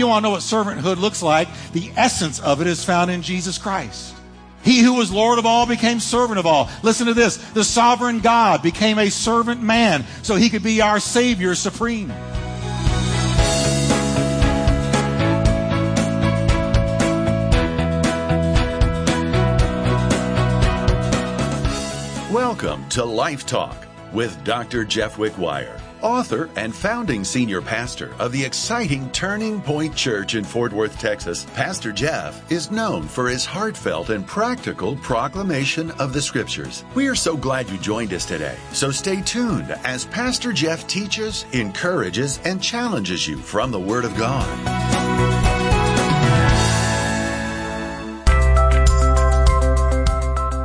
you want to know what servanthood looks like, the essence of it is found in Jesus Christ. He who was Lord of all became servant of all. Listen to this. The sovereign God became a servant man so he could be our Savior supreme. Welcome to Life Talk with Dr. Jeff Wickwire, author and founding senior pastor of the exciting Turning Point Church in Fort Worth, Texas. Pastor Jeff is known for his heartfelt and practical proclamation of the scriptures. We are so glad you joined us today. So stay tuned as Pastor Jeff teaches, encourages, and challenges you from the Word of God.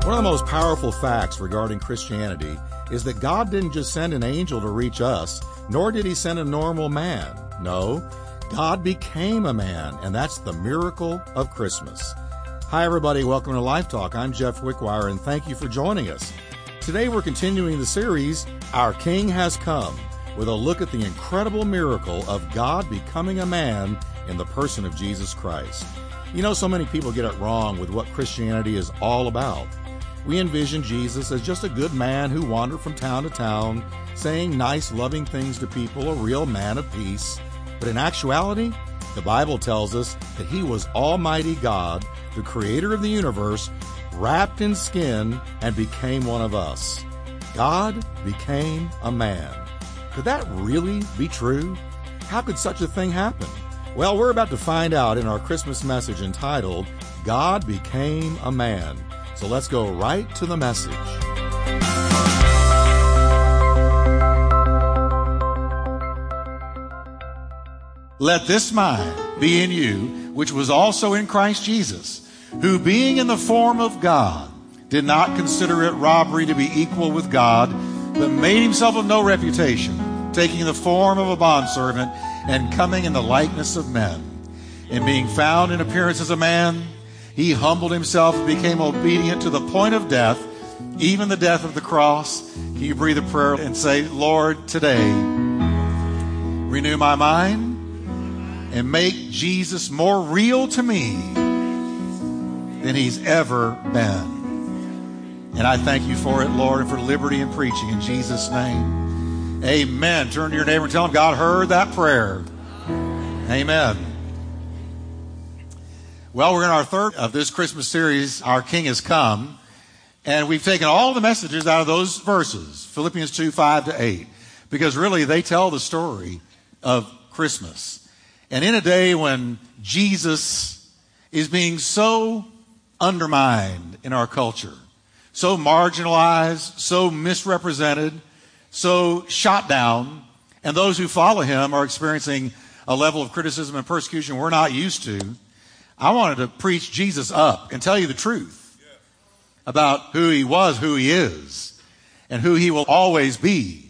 One of the most powerful facts regarding Christianity is that God didn't just send an angel to reach us, nor did he send a normal man. No, God became a man, and that's the miracle of Christmas. Hi, everybody. Welcome to Life Talk. I'm Jeff Wickwire, and thank you for joining us. Today, we're continuing the series, Our King Has Come, with a look at the incredible miracle of God becoming a man in the person of Jesus Christ. You know, so many people get it wrong with what Christianity is all about. We envision Jesus as just a good man who wandered from town to town, saying nice, loving things to people, a real man of peace. But in actuality, the Bible tells us that he was Almighty God, the creator of the universe, wrapped in skin and became one of us. God became a man. Could that really be true? How could such a thing happen? Well, we're about to find out in our Christmas message entitled, God Became a Man. So let's go right to the message. Let this mind be in you, which was also in Christ Jesus, who being in the form of God, did not consider it robbery to be equal with God, but made himself of no reputation, taking the form of a bondservant and coming in the likeness of men. And being found in appearance as a man, he humbled himself and became obedient to the point of death, even the death of the cross. Can you breathe a prayer and say, Lord, today, renew my mind and make Jesus more real to me than he's ever been. And I thank you for it, Lord, and for liberty and preaching in Jesus' name. Amen. Turn to your neighbor and tell him God heard that prayer. Amen. Well, we're in our third of this Christmas series, Our King Has Come. And we've taken all the messages out of those verses, Philippians 2, 5 to 8, because really they tell the story of Christmas. And in a day when Jesus is being so undermined in our culture, so marginalized, so misrepresented, so shot down, and those who follow him are experiencing a level of criticism and persecution we're not used to. I wanted to preach Jesus up and tell you the truth about who he was, who he is, and who he will always be.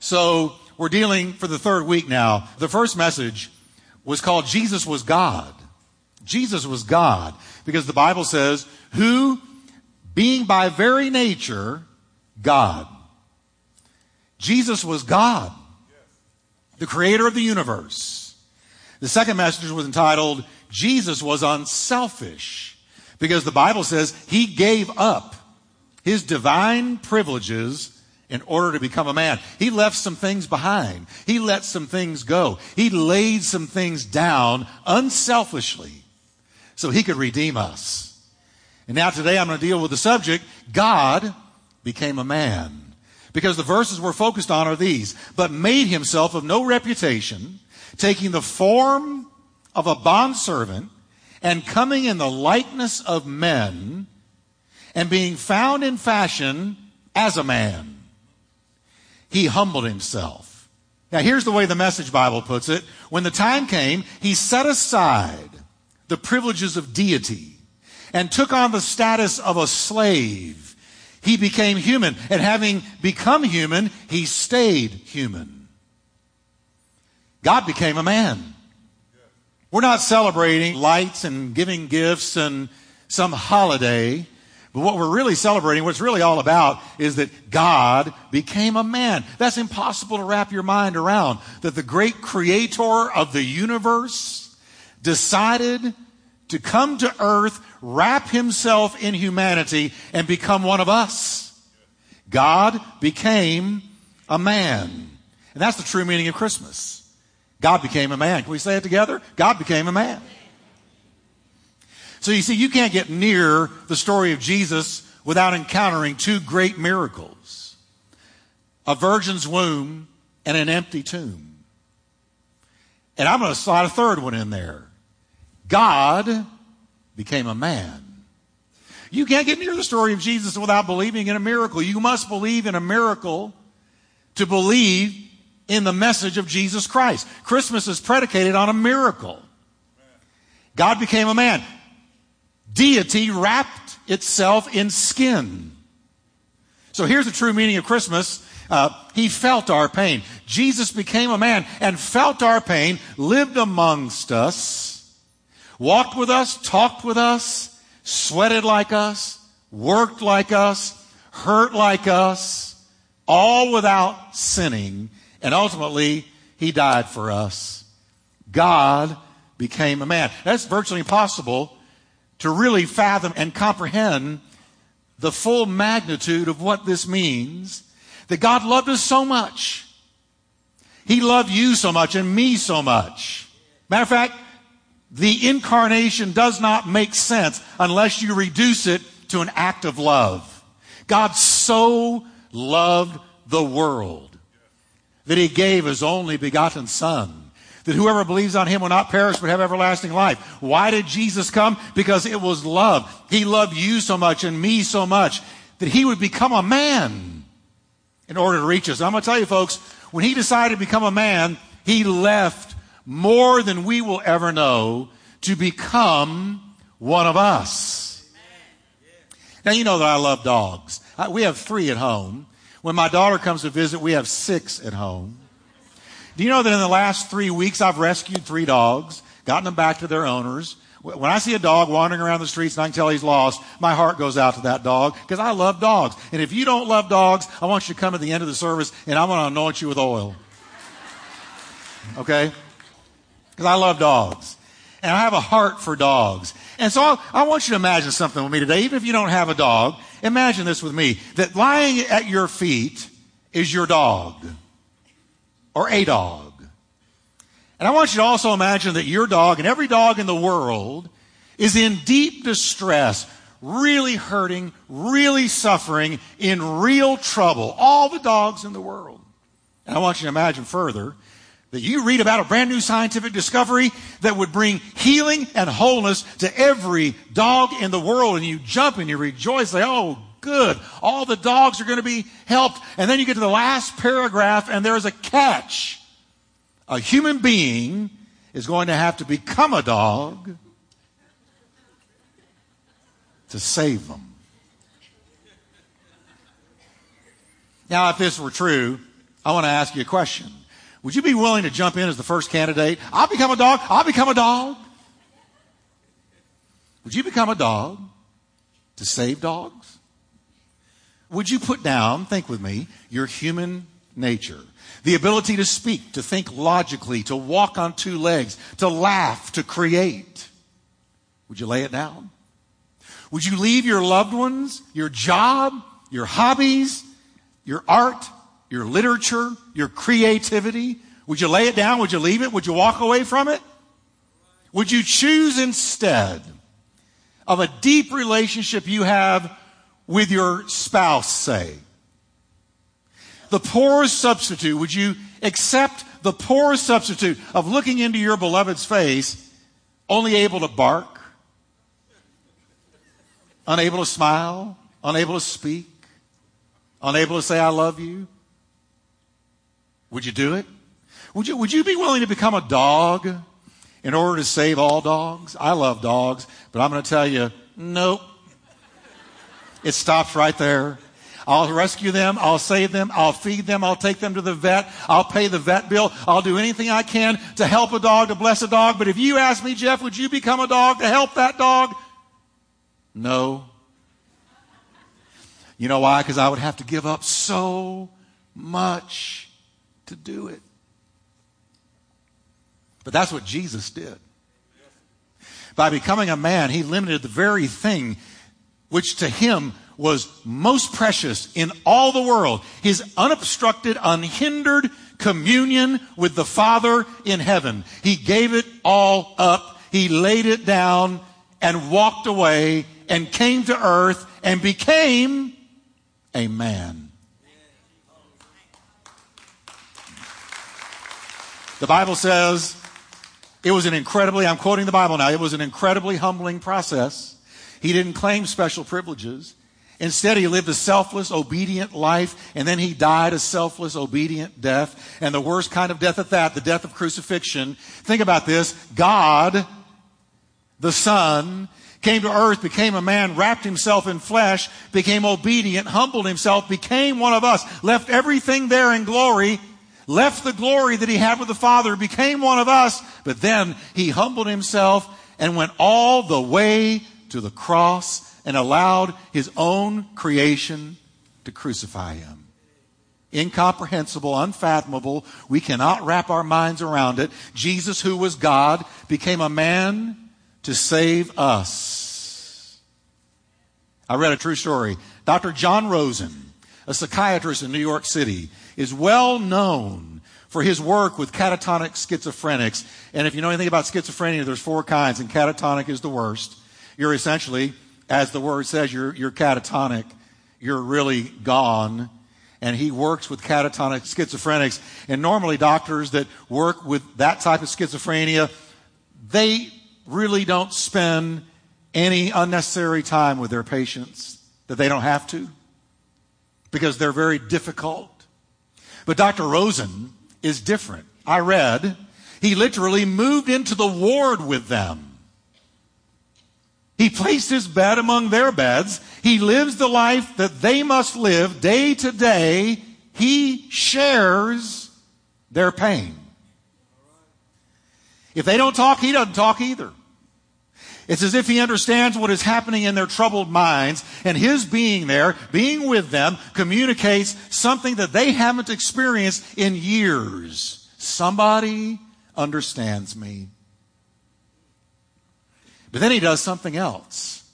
So we're dealing for the third week now. The first message was called Jesus was God. Jesus was God because the Bible says, who being by very nature God. Jesus was God, the creator of the universe. The second message was entitled, Jesus was unselfish because the Bible says he gave up his divine privileges in order to become a man. He left some things behind. He let some things go. He laid some things down unselfishly so he could redeem us. And now today I'm going to deal with the subject, God became a man. Because the verses we're focused on are these, but made himself of no reputation, taking the form of a bondservant and coming in the likeness of men and being found in fashion as a man. He humbled himself. Now here's the way the message Bible puts it. When the time came, he set aside the privileges of deity and took on the status of a slave. He became human, and having become human, he stayed human. God became a man. We're not celebrating lights and giving gifts and some holiday, But what we're really celebrating, what it's really all about, is that God became a man. That's impossible to wrap your mind around. That the great creator of the universe decided to come to earth, wrap himself in humanity, and become one of us. God became a man. And that's the true meaning of Christmas. God became a man. Can we say it together? God became a man. So you see, you can't get near the story of Jesus without encountering two great miracles a virgin's womb and an empty tomb. And I'm going to slide a third one in there. God became a man. You can't get near the story of Jesus without believing in a miracle. You must believe in a miracle to believe in the message of Jesus Christ. Christmas is predicated on a miracle. God became a man. Deity wrapped itself in skin. So here's the true meaning of Christmas. Uh, he felt our pain. Jesus became a man and felt our pain, lived amongst us, walked with us, talked with us, sweated like us, worked like us, hurt like us, all without sinning. And ultimately, he died for us. God became a man. That's virtually impossible to really fathom and comprehend the full magnitude of what this means that God loved us so much. He loved you so much and me so much. Matter of fact, the incarnation does not make sense unless you reduce it to an act of love. God so loved the world that he gave his only begotten son that whoever believes on him will not perish but have everlasting life. Why did Jesus come? Because it was love. He loved you so much and me so much that he would become a man in order to reach us. I'm going to tell you folks, when he decided to become a man, he left more than we will ever know to become one of us. Now, you know that I love dogs. We have three at home. When my daughter comes to visit, we have six at home. Do you know that in the last three weeks I've rescued three dogs, gotten them back to their owners? When I see a dog wandering around the streets and I can tell he's lost, my heart goes out to that dog because I love dogs. And if you don't love dogs, I want you to come at the end of the service and I'm going to anoint you with oil. Okay? Because I love dogs. And I have a heart for dogs. And so I, I want you to imagine something with me today. Even if you don't have a dog, imagine this with me. That lying at your feet is your dog or a dog. And I want you to also imagine that your dog and every dog in the world is in deep distress, really hurting, really suffering, in real trouble. All the dogs in the world. And I want you to imagine further that you read about a brand new scientific discovery that would bring healing and wholeness to every dog in the world. And you jump and you rejoice, say, oh, good. All the dogs are going to be helped. And then you get to the last paragraph and there's a catch. A human being is going to have to become a dog to save them. Now, if this were true, I want to ask you a question. Would you be willing to jump in as the first candidate? I'll become a dog. I'll become a dog. Would you become a dog to save dogs? Would you put down, think with me, your human nature? The ability to speak, to think logically, to walk on two legs, to laugh, to create. Would you lay it down? Would you leave your loved ones, your job, your hobbies, your art, your literature, your creativity? Would you lay it down? Would you leave it? Would you walk away from it? Would you choose instead of a deep relationship you have with your spouse, say? The poorest substitute, would you accept the poorest substitute of looking into your beloved's face, only able to bark, unable to smile, unable to speak, unable to say, I love you? Would you do it? Would you, would you be willing to become a dog in order to save all dogs? I love dogs, but I'm going to tell you, nope. It stops right there. I'll rescue them. I'll save them. I'll feed them. I'll take them to the vet. I'll pay the vet bill. I'll do anything I can to help a dog, to bless a dog. But if you ask me, Jeff, would you become a dog to help that dog? No. You know why? Because I would have to give up so much to do it. But that's what Jesus did. By becoming a man, he limited the very thing which to him was most precious in all the world his unobstructed, unhindered communion with the Father in heaven. He gave it all up. He laid it down and walked away and came to earth and became a man. The Bible says it was an incredibly, I'm quoting the Bible now, it was an incredibly humbling process. He didn't claim special privileges. Instead, he lived a selfless, obedient life, and then he died a selfless, obedient death, and the worst kind of death at that, the death of crucifixion. Think about this. God, the Son, came to earth, became a man, wrapped himself in flesh, became obedient, humbled himself, became one of us, left everything there in glory, left the glory that he had with the Father, became one of us, but then he humbled himself and went all the way to the cross and allowed his own creation to crucify him. Incomprehensible, unfathomable. We cannot wrap our minds around it. Jesus, who was God, became a man to save us. I read a true story. Dr. John Rosen, a psychiatrist in New York City, is well known for his work with catatonic schizophrenics. And if you know anything about schizophrenia, there's four kinds, and catatonic is the worst. You're essentially as the word says, you're, you're catatonic. You're really gone. And he works with catatonic schizophrenics. And normally doctors that work with that type of schizophrenia, they really don't spend any unnecessary time with their patients that they don't have to because they're very difficult. But Dr. Rosen is different. I read he literally moved into the ward with them. He placed his bed among their beds. He lives the life that they must live day to day. He shares their pain. If they don't talk, he doesn't talk either. It's as if he understands what is happening in their troubled minds, and his being there, being with them, communicates something that they haven't experienced in years. Somebody understands me. But then he does something else.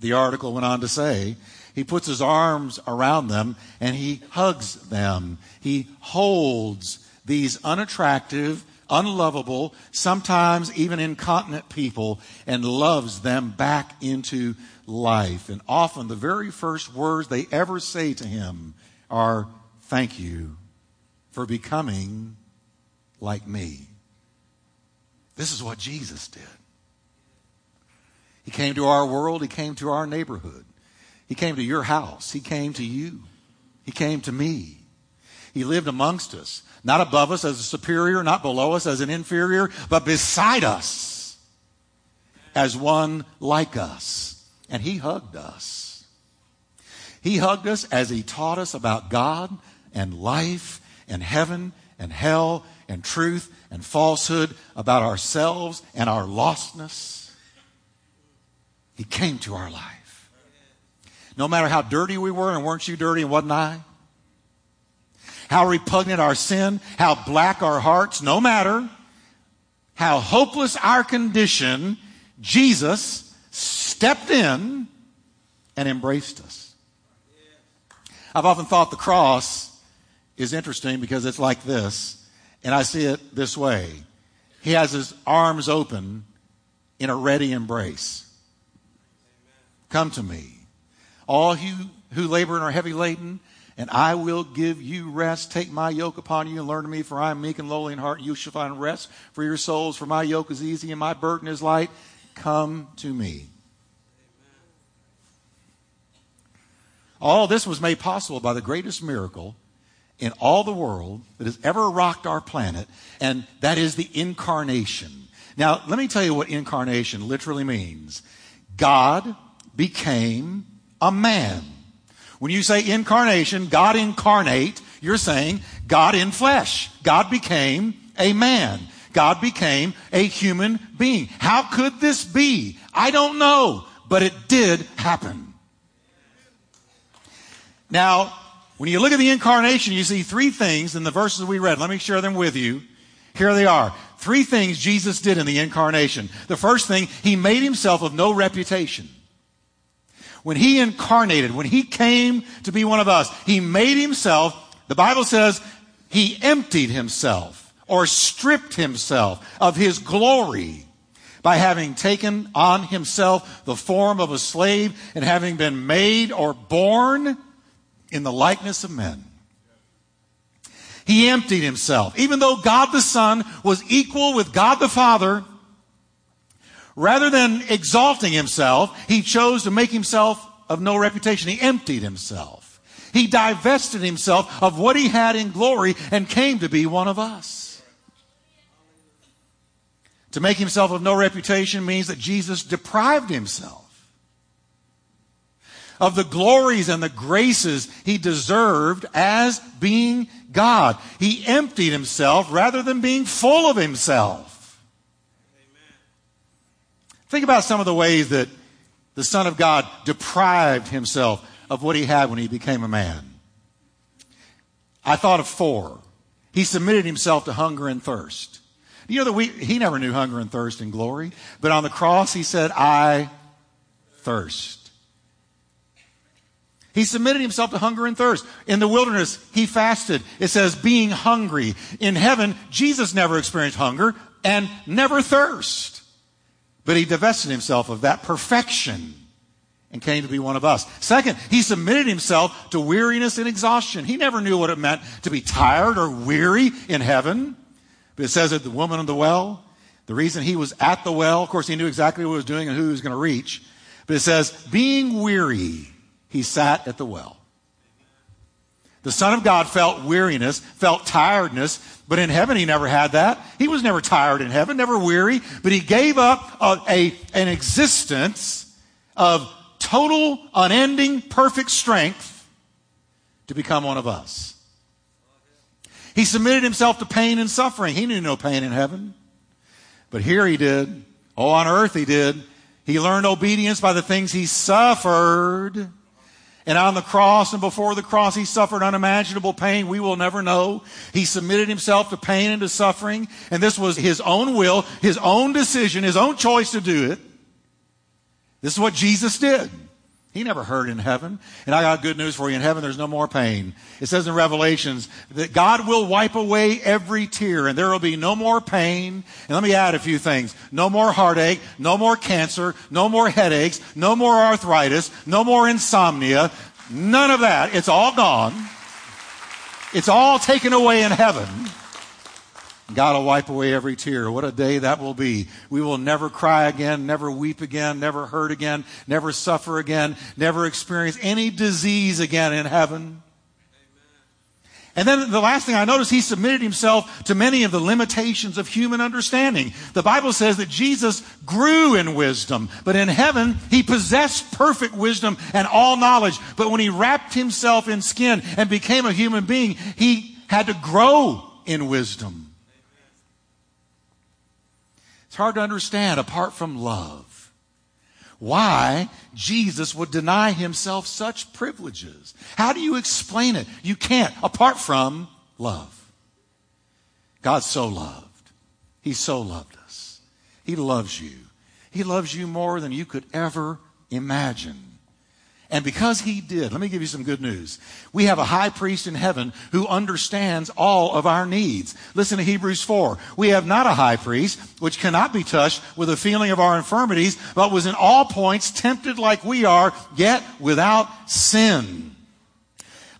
The article went on to say he puts his arms around them and he hugs them. He holds these unattractive, unlovable, sometimes even incontinent people and loves them back into life. And often the very first words they ever say to him are, Thank you for becoming like me. This is what Jesus did. He came to our world. He came to our neighborhood. He came to your house. He came to you. He came to me. He lived amongst us, not above us as a superior, not below us as an inferior, but beside us as one like us. And he hugged us. He hugged us as he taught us about God and life and heaven and hell and truth and falsehood, about ourselves and our lostness. He came to our life. No matter how dirty we were, and weren't you dirty and wasn't I? How repugnant our sin, how black our hearts, no matter how hopeless our condition, Jesus stepped in and embraced us. I've often thought the cross is interesting because it's like this, and I see it this way. He has his arms open in a ready embrace. Come to me. All you who labor and are heavy laden, and I will give you rest. Take my yoke upon you and learn of me, for I am meek and lowly in heart. You shall find rest for your souls, for my yoke is easy and my burden is light. Come to me. All this was made possible by the greatest miracle in all the world that has ever rocked our planet, and that is the incarnation. Now, let me tell you what incarnation literally means God became a man. When you say incarnation, God incarnate, you're saying God in flesh. God became a man. God became a human being. How could this be? I don't know, but it did happen. Now, when you look at the incarnation, you see three things in the verses we read. Let me share them with you. Here they are. Three things Jesus did in the incarnation. The first thing, he made himself of no reputation. When he incarnated, when he came to be one of us, he made himself, the Bible says, he emptied himself or stripped himself of his glory by having taken on himself the form of a slave and having been made or born in the likeness of men. He emptied himself. Even though God the Son was equal with God the Father, rather than exalting himself, he chose to make himself of no reputation. He emptied himself. He divested himself of what he had in glory and came to be one of us. To make himself of no reputation means that Jesus deprived himself of the glories and the graces he deserved as being God. He emptied himself rather than being full of himself. Think about some of the ways that the Son of God deprived himself of what he had when he became a man. I thought of four. He submitted himself to hunger and thirst. You know that we, he never knew hunger and thirst in glory, but on the cross he said, I thirst. He submitted himself to hunger and thirst. In the wilderness, he fasted. It says being hungry. In heaven, Jesus never experienced hunger and never thirst. But he divested himself of that perfection and came to be one of us. Second, he submitted himself to weariness and exhaustion. He never knew what it meant to be tired or weary in heaven. But it says that the woman of the well, the reason he was at the well, of course, he knew exactly what he was doing and who he was going to reach. But it says, being weary he sat at the well. The Son of God felt weariness, felt tiredness, but in heaven he never had that. He was never tired in heaven, never weary, but he gave up a, a, an existence of total, unending, perfect strength to become one of us. He submitted himself to pain and suffering. He knew no pain in heaven. But here he did. Oh, on earth he did. He learned obedience by the things he suffered. And on the cross and before the cross, he suffered unimaginable pain we will never know. He submitted himself to pain and to suffering. And this was his own will, his own decision, his own choice to do it. This is what Jesus did. He never hurt in heaven. And I got good news for you. In heaven, there's no more pain. It says in Revelations that God will wipe away every tear and there will be no more pain. And let me add a few things. No more heartache, no more cancer, no more headaches, no more arthritis, no more insomnia. None of that. It's all gone. It's all taken away in heaven. God will wipe away every tear. What a day that will be. We will never cry again, never weep again, never hurt again, never suffer again, never experience any disease again in heaven. And then the last thing I noticed, he submitted himself to many of the limitations of human understanding. The Bible says that Jesus grew in wisdom, but in heaven, he possessed perfect wisdom and all knowledge. But when he wrapped himself in skin and became a human being, he had to grow in wisdom. It's hard to understand apart from love. Why Jesus would deny himself such privileges. How do you explain it? You can't apart from love. God so loved. He so loved us. He loves you. He loves you more than you could ever imagine. And because he did, let me give you some good news. We have a high priest in heaven who understands all of our needs. Listen to Hebrews 4. We have not a high priest which cannot be touched with a feeling of our infirmities, but was in all points tempted like we are, yet without sin.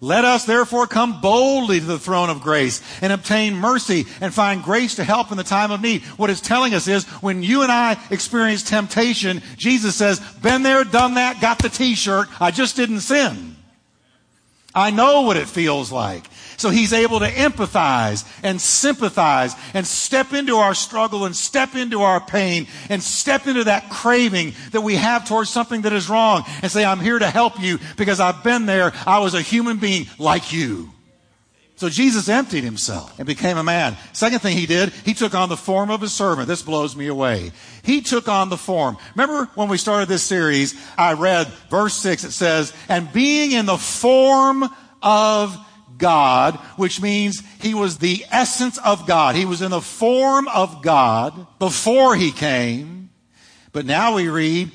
Let us therefore come boldly to the throne of grace and obtain mercy and find grace to help in the time of need. What it's telling us is when you and I experience temptation, Jesus says, been there, done that, got the t-shirt. I just didn't sin. I know what it feels like. So he's able to empathize and sympathize and step into our struggle and step into our pain and step into that craving that we have towards something that is wrong and say, I'm here to help you because I've been there. I was a human being like you. So Jesus emptied himself and became a man. Second thing he did, he took on the form of a servant. This blows me away. He took on the form. Remember when we started this series, I read verse 6, it says, and being in the form of God, which means he was the essence of God. He was in the form of God before he came. But now we read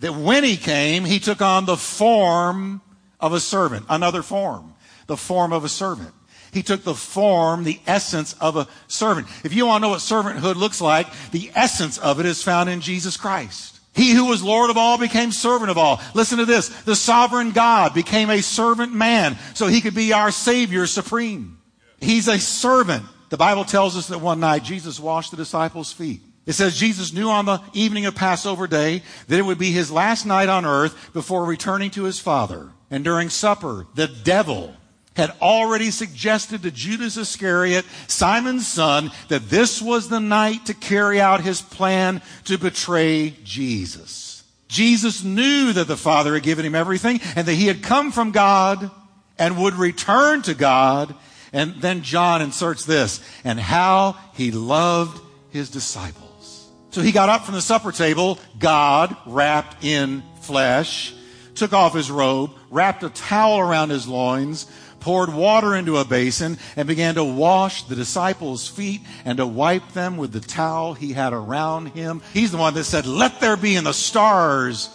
that when he came, he took on the form of a servant, another form, the form of a servant. He took the form, the essence of a servant. If you want to know what servanthood looks like, the essence of it is found in Jesus Christ. He who was Lord of all became servant of all. Listen to this. The sovereign God became a servant man so he could be our Savior supreme. He's a servant. The Bible tells us that one night Jesus washed the disciples' feet. It says Jesus knew on the evening of Passover day that it would be his last night on earth before returning to his Father. And during supper, the devil had already suggested to Judas Iscariot, Simon's son, that this was the night to carry out his plan to betray Jesus. Jesus knew that the Father had given him everything and that he had come from God and would return to God. And then John inserts this, and how he loved his disciples. So he got up from the supper table, God wrapped in flesh, took off his robe, wrapped a towel around his loins, poured water into a basin, and began to wash the disciples' feet and to wipe them with the towel he had around him. He's the one that said, Let there be, and the stars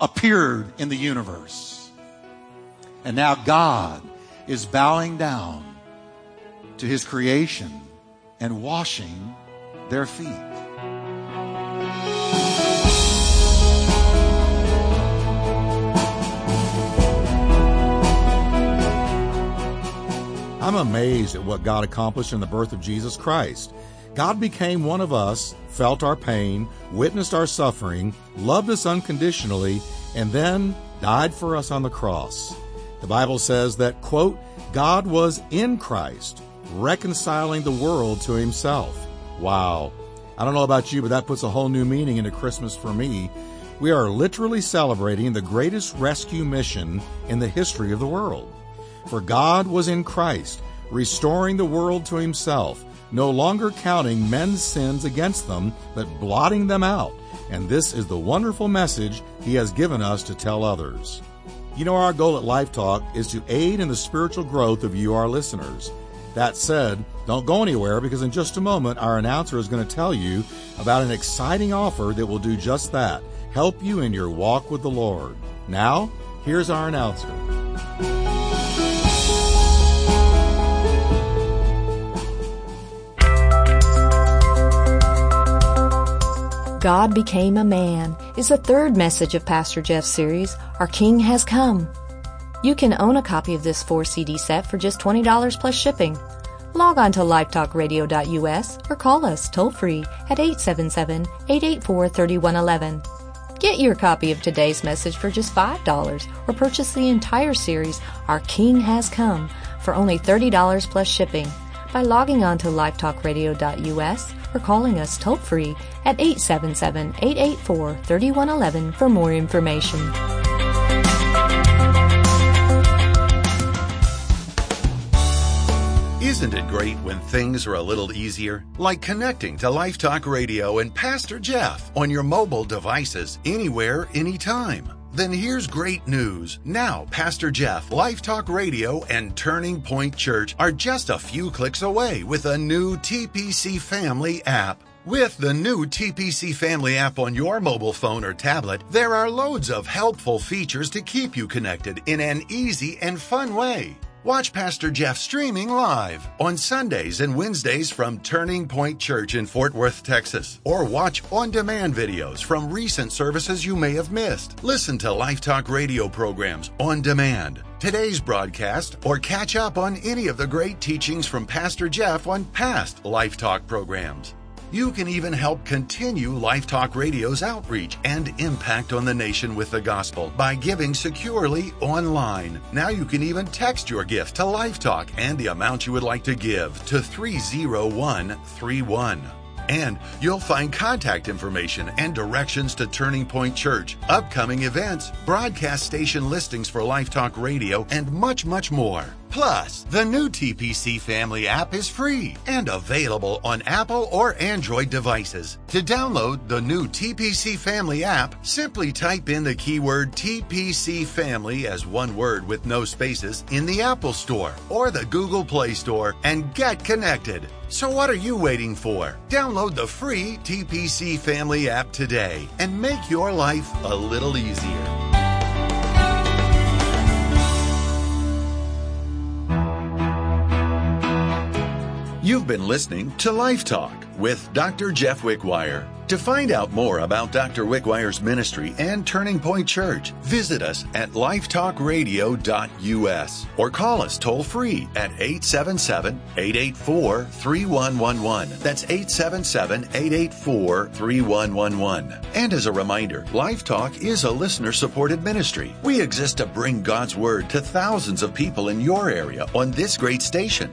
appeared in the universe. And now God is bowing down to his creation and washing their feet. I'm amazed at what God accomplished in the birth of Jesus Christ. God became one of us, felt our pain, witnessed our suffering, loved us unconditionally, and then died for us on the cross. The Bible says that, quote, God was in Christ, reconciling the world to himself. Wow. I don't know about you, but that puts a whole new meaning into Christmas for me. We are literally celebrating the greatest rescue mission in the history of the world. For God was in Christ, restoring the world to himself, no longer counting men's sins against them, but blotting them out. And this is the wonderful message he has given us to tell others. You know, our goal at Life Talk is to aid in the spiritual growth of you, our listeners. That said, don't go anywhere because in just a moment, our announcer is going to tell you about an exciting offer that will do just that help you in your walk with the Lord. Now, here's our announcer. God Became a Man is the third message of Pastor Jeff's series, Our King Has Come. You can own a copy of this 4 CD set for just $20 plus shipping. Log on to lifetalkradio.us or call us toll free at 877-884-3111. Get your copy of today's message for just $5 or purchase the entire series, Our King Has Come, for only $30 plus shipping by logging on to lifetalkradio.us or calling us toll free at 877 884 3111 for more information. Isn't it great when things are a little easier? Like connecting to Life Talk Radio and Pastor Jeff on your mobile devices anywhere, anytime. Then here's great news. Now, Pastor Jeff, Life Talk Radio, and Turning Point Church are just a few clicks away with a new TPC Family app. With the new TPC Family app on your mobile phone or tablet, there are loads of helpful features to keep you connected in an easy and fun way. Watch Pastor Jeff streaming live on Sundays and Wednesdays from Turning Point Church in Fort Worth, Texas. Or watch on demand videos from recent services you may have missed. Listen to Life Talk radio programs on demand, today's broadcast, or catch up on any of the great teachings from Pastor Jeff on past Life Talk programs. You can even help continue Life Talk Radio's outreach and impact on the nation with the gospel by giving securely online. Now you can even text your gift to Life Talk and the amount you would like to give to 30131. And you'll find contact information and directions to Turning Point Church, upcoming events, broadcast station listings for Life Talk Radio, and much, much more. Plus, the new TPC Family app is free and available on Apple or Android devices. To download the new TPC Family app, simply type in the keyword TPC Family as one word with no spaces in the Apple Store or the Google Play Store and get connected. So, what are you waiting for? Download the free TPC Family app today and make your life a little easier. You've been listening to Life Talk with Dr. Jeff Wickwire. To find out more about Dr. Wickwire's ministry and Turning Point Church, visit us at lifetalkradio.us or call us toll free at 877 884 3111. That's 877 884 3111. And as a reminder, Life Talk is a listener supported ministry. We exist to bring God's Word to thousands of people in your area on this great station.